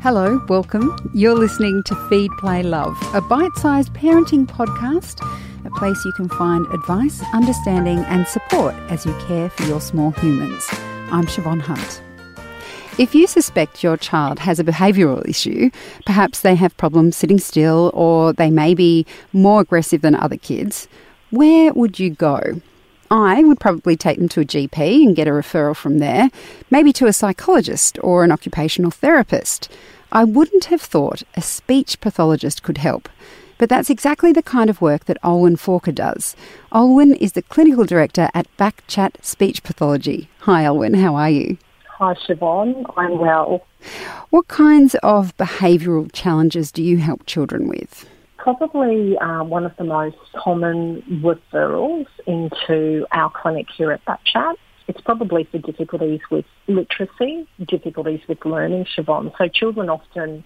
Hello, welcome. You're listening to Feed, Play, Love, a bite sized parenting podcast, a place you can find advice, understanding, and support as you care for your small humans. I'm Siobhan Hunt. If you suspect your child has a behavioural issue, perhaps they have problems sitting still or they may be more aggressive than other kids, where would you go? I would probably take them to a GP and get a referral from there, maybe to a psychologist or an occupational therapist. I wouldn't have thought a speech pathologist could help. But that's exactly the kind of work that Olwen Forker does. Olwen is the clinical director at Backchat Speech Pathology. Hi, Olwen, how are you? Hi, Siobhan. I'm well. What kinds of behavioural challenges do you help children with? Probably uh, one of the most common referrals into our clinic here at Backchat. It's probably for difficulties with literacy, difficulties with learning, Siobhan. So children often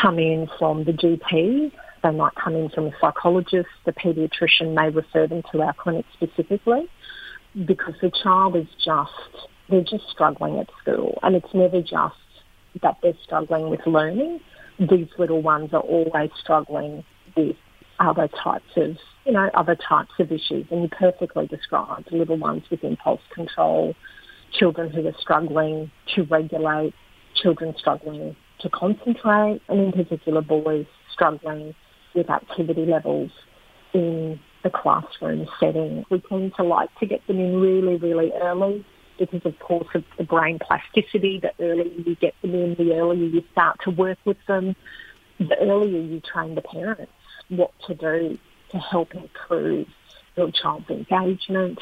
come in from the GP, they might come in from a psychologist, the paediatrician may refer them to our clinic specifically because the child is just they're just struggling at school. And it's never just that they're struggling with learning. These little ones are always struggling with other types of, you know, other types of issues. And you perfectly described little ones with impulse control, children who are struggling to regulate, children struggling to concentrate, and in particular boys struggling with activity levels in the classroom setting. We tend to like to get them in really, really early because, of course, of the brain plasticity. The earlier you get them in, the earlier you start to work with them, the earlier you train the parents what to do to help improve your child's engagement.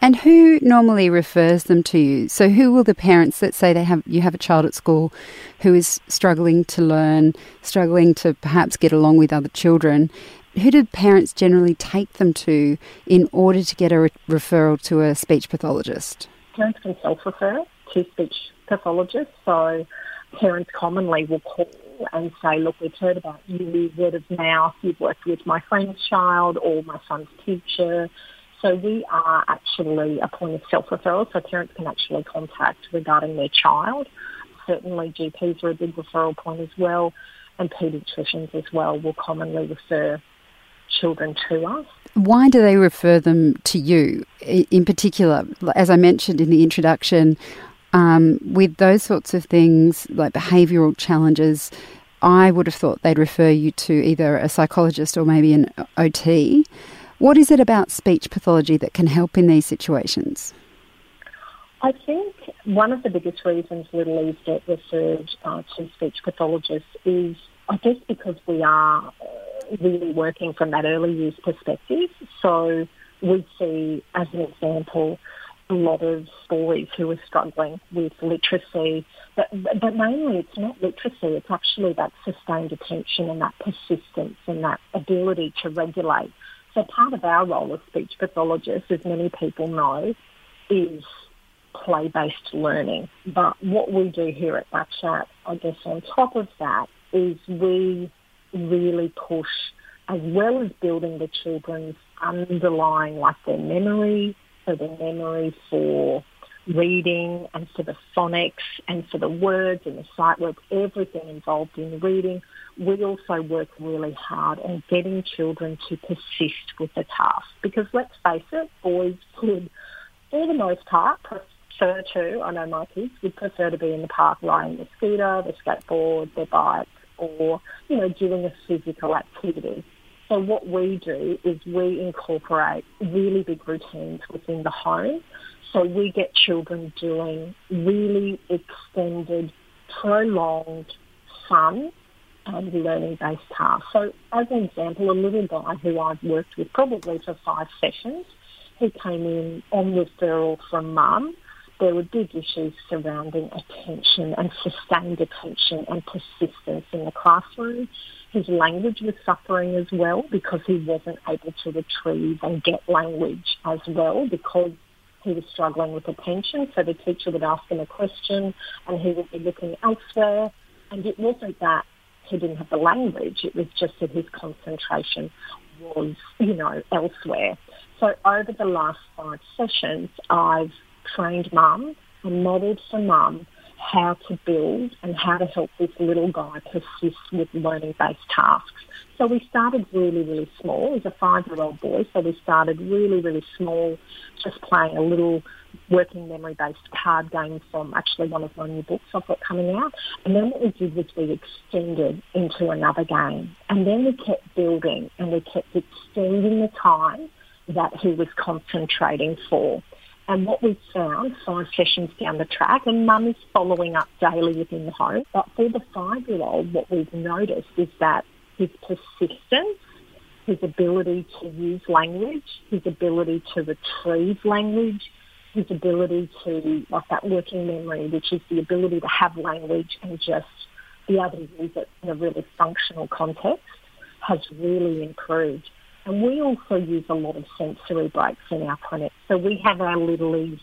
And who normally refers them to you? So who will the parents that say they have you have a child at school who is struggling to learn, struggling to perhaps get along with other children, who do parents generally take them to in order to get a re- referral to a speech pathologist? Parents can self-refer to speech pathologists. So parents commonly will call and say, look, we've heard about you, word of mouth, you've worked with my friend's child or my son's teacher. So we are actually a point of self-referral, so parents can actually contact regarding their child. Certainly GPs are a big referral point as well, and paediatricians as well will commonly refer children to us. Why do they refer them to you in particular? As I mentioned in the introduction, um, with those sorts of things like behavioural challenges, I would have thought they'd refer you to either a psychologist or maybe an OT. What is it about speech pathology that can help in these situations? I think one of the biggest reasons little E's get referred uh, to speech pathologists is, I guess, because we are really working from that early years perspective. So we see, as an example, a lot of boys who are struggling with literacy, but, but mainly it's not literacy, it's actually that sustained attention and that persistence and that ability to regulate. So part of our role as speech pathologists, as many people know, is play-based learning. But what we do here at Backchat, I guess on top of that, is we really push, as well as building the children's underlying, like their memory, so their memory for reading and for the phonics and for the words and the sight work, everything involved in reading. We also work really hard on getting children to persist with the task because let's face it, boys would, for the most part, prefer to, I know my kids would prefer to be in the park riding the scooter, the skateboard, their bike, or, you know, doing a physical activity. So what we do is we incorporate really big routines within the home. So we get children doing really extended, prolonged, fun and learning-based tasks. So as an example, a little guy who I've worked with probably for five sessions, he came in on referral from mum there were big issues surrounding attention and sustained attention and persistence in the classroom. His language was suffering as well because he wasn't able to retrieve and get language as well because he was struggling with attention. So the teacher would ask him a question and he would be looking elsewhere. And it wasn't that he didn't have the language, it was just that his concentration was, you know, elsewhere. So over the last five sessions, I've trained mum and modelled for mum how to build and how to help this little guy persist with learning-based tasks. So we started really, really small. He's a five-year-old boy, so we started really, really small, just playing a little working memory-based card game from actually one of my new books I've got coming out. And then what we did was we extended into another game. And then we kept building and we kept extending the time that he was concentrating for. And what we've found five sessions down the track, and mum is following up daily within the home, but for the five-year-old, what we've noticed is that his persistence, his ability to use language, his ability to retrieve language, his ability to, like that working memory, which is the ability to have language and just be able to use it in a really functional context, has really improved. And we also use a lot of sensory breaks in our clinic. So we have our littlies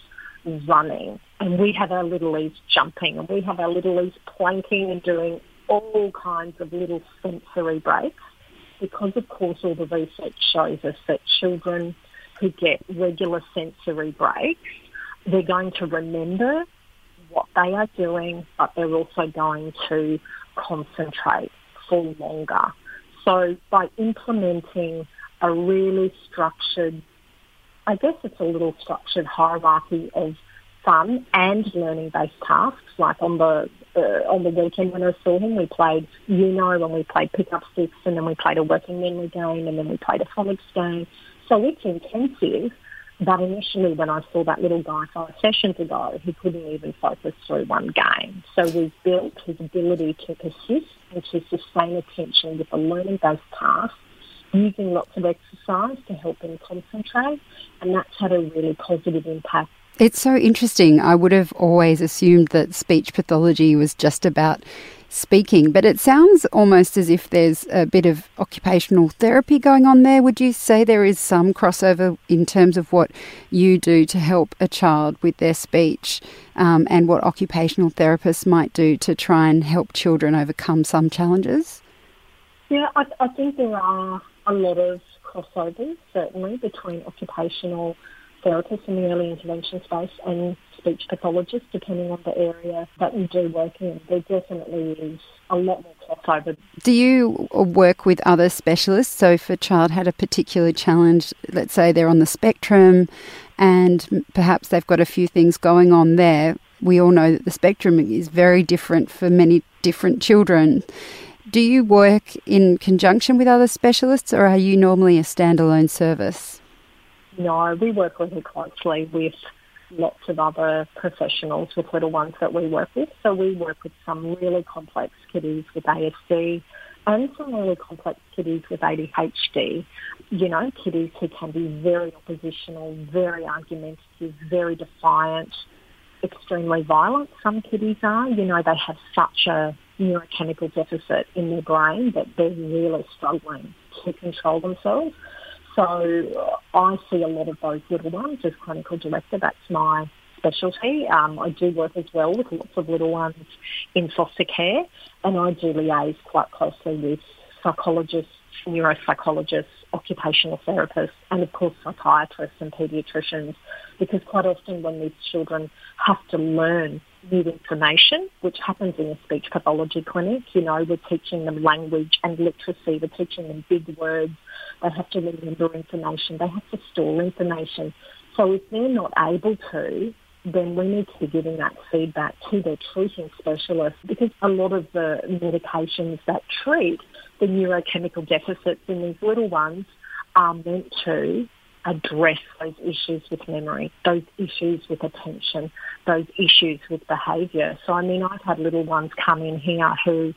running and we have our littlies jumping and we have our littlies planking and doing all kinds of little sensory breaks because of course all the research shows us that children who get regular sensory breaks, they're going to remember what they are doing, but they're also going to concentrate for longer. So by implementing a really structured, I guess it's a little structured hierarchy of fun and learning-based tasks. Like on the uh, on the weekend when I saw him, we played Uno and we played pick up sticks, and then we played a working memory game, and then we played a phonics game. So it's intensive. But initially, when I saw that little guy five sessions ago, he couldn't even focus through one game. So we've built his ability to persist and to sustain attention with a learning-based task using lots of exercise to help them concentrate, and that's had a really positive impact. It's so interesting. I would have always assumed that speech pathology was just about speaking, but it sounds almost as if there's a bit of occupational therapy going on there. Would you say there is some crossover in terms of what you do to help a child with their speech um, and what occupational therapists might do to try and help children overcome some challenges? Yeah, I, I think there are a lot of crossovers, certainly, between occupational therapists in the early intervention space and speech pathologists, depending on the area that you do work in. There definitely is a lot more crossover. Do you work with other specialists? So, if a child had a particular challenge, let's say they're on the spectrum and perhaps they've got a few things going on there, we all know that the spectrum is very different for many different children. Do you work in conjunction with other specialists or are you normally a standalone service? No, we work really closely with lots of other professionals with little ones that we work with. So we work with some really complex kiddies with ASD and some really complex kiddies with ADHD. You know, kiddies who can be very oppositional, very argumentative, very defiant, extremely violent. Some kiddies are. You know, they have such a neurochemical deficit in their brain that they're really struggling to control themselves. So I see a lot of those little ones as clinical director. That's my specialty. Um, I do work as well with lots of little ones in foster care, and I do liaise quite closely with psychologists, neuropsychologists, occupational therapists, and of course psychiatrists and paediatricians, because quite often when these children have to learn new information, which happens in a speech pathology clinic. You know, we're teaching them language and literacy. We're teaching them big words. They have to remember information. They have to store information. So if they're not able to, then we need to be giving that feedback to their treating specialist because a lot of the medications that treat the neurochemical deficits in these little ones are meant to address those issues with memory, those issues with attention, those issues with behaviour. So, I mean, I've had little ones come in here who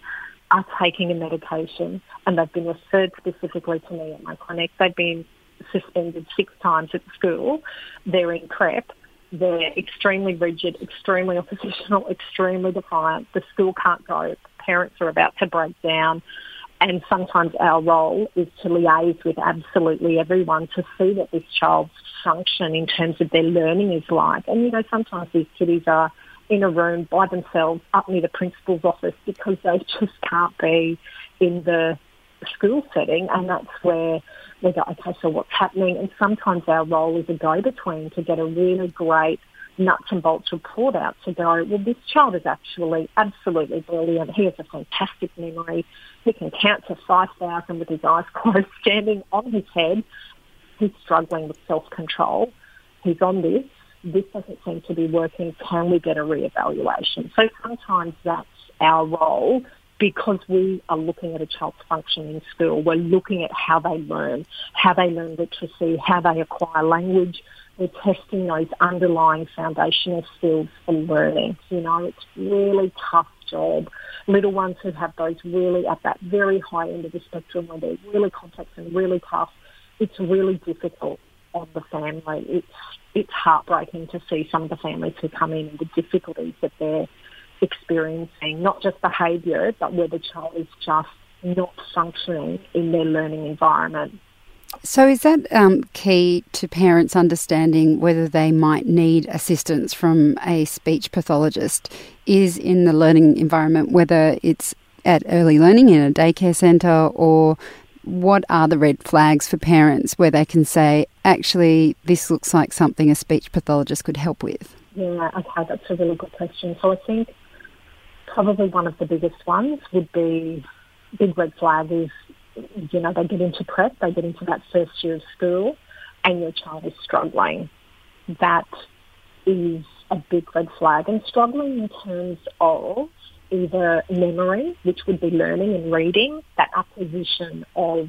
are taking a medication and they've been referred specifically to me at my clinic. They've been suspended six times at school. They're in prep. They're extremely rigid, extremely oppositional, extremely defiant. The school can't go. Parents are about to break down. And sometimes our role is to liaise with absolutely everyone to see what this child's function in terms of their learning is like. And, you know, sometimes these kiddies are in a room by themselves up near the principal's office because they just can't be in the school setting. And that's where we go, okay, so what's happening? And sometimes our role is a go-between to get a really great nuts and bolts report out to go, well, this child is actually absolutely brilliant. He has a fantastic memory. He can count to 5,000 with his eyes closed, standing on his head. He's struggling with self-control. He's on this. This doesn't seem to be working. Can we get a re-evaluation? So sometimes that's our role because we are looking at a child's function in school. We're looking at how they learn, how they learn literacy, how they acquire language. We're testing those underlying foundational skills for learning. You know, it's really tough job. Little ones who have those really at that very high end of the spectrum where they're really complex and really tough, it's really difficult on the family. It's it's heartbreaking to see some of the families who come in and the difficulties that they're experiencing, not just behaviour, but where the child is just not functioning in their learning environment. So, is that um, key to parents understanding whether they might need assistance from a speech pathologist? Is in the learning environment, whether it's at early learning in a daycare centre or what are the red flags for parents where they can say, actually, this looks like something a speech pathologist could help with? Yeah, okay, that's a really good question. So I think probably one of the biggest ones would be big red flag is, you know, they get into prep, they get into that first year of school, and your child is struggling. That is a big red flag. And struggling in terms of either memory, which would be learning and reading, that acquisition of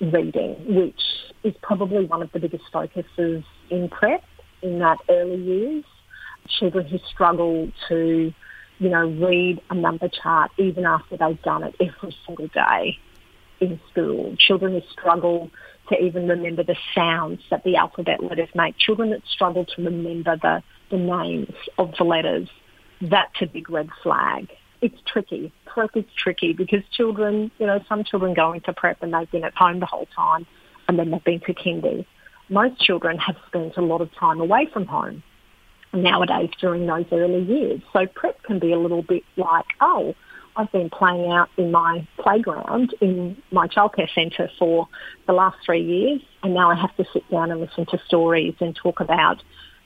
reading, which is probably one of the biggest focuses in prep in that early years. Children who struggle to you know, read a number chart even after they've done it every single day in school. Children who struggle to even remember the sounds that the alphabet letters make. Children that struggle to remember the, the names of the letters. That's a big red flag. It's tricky. Prep is tricky because children, you know, some children go into prep and they've been at home the whole time and then they've been to kindy. Most children have spent a lot of time away from home nowadays during those early years. So prep can be a little bit like, oh, I've been playing out in my playground in my childcare centre for the last three years, and now I have to sit down and listen to stories and talk about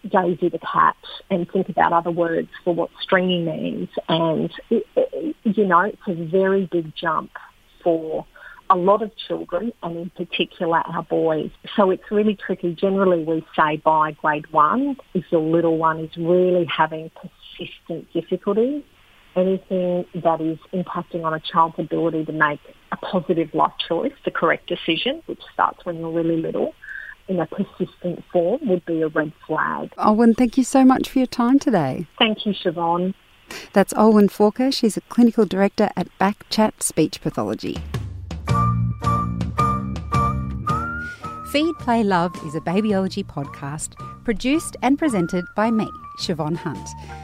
Daisy the cat and think about other words for what stringy means. And, it, it, you know, it's a very big jump for a lot of children and in particular our boys. So it's really tricky. Generally we say by grade one, if your little one is really having persistent difficulties, anything that is impacting on a child's ability to make a positive life choice, the correct decision, which starts when you're really little, in a persistent form would be a red flag. Olwen, thank you so much for your time today. Thank you, Siobhan. That's Olwen Forker. She's a clinical director at Backchat Speech Pathology. Feed, Play, Love is a babyology podcast produced and presented by me, Siobhan Hunt.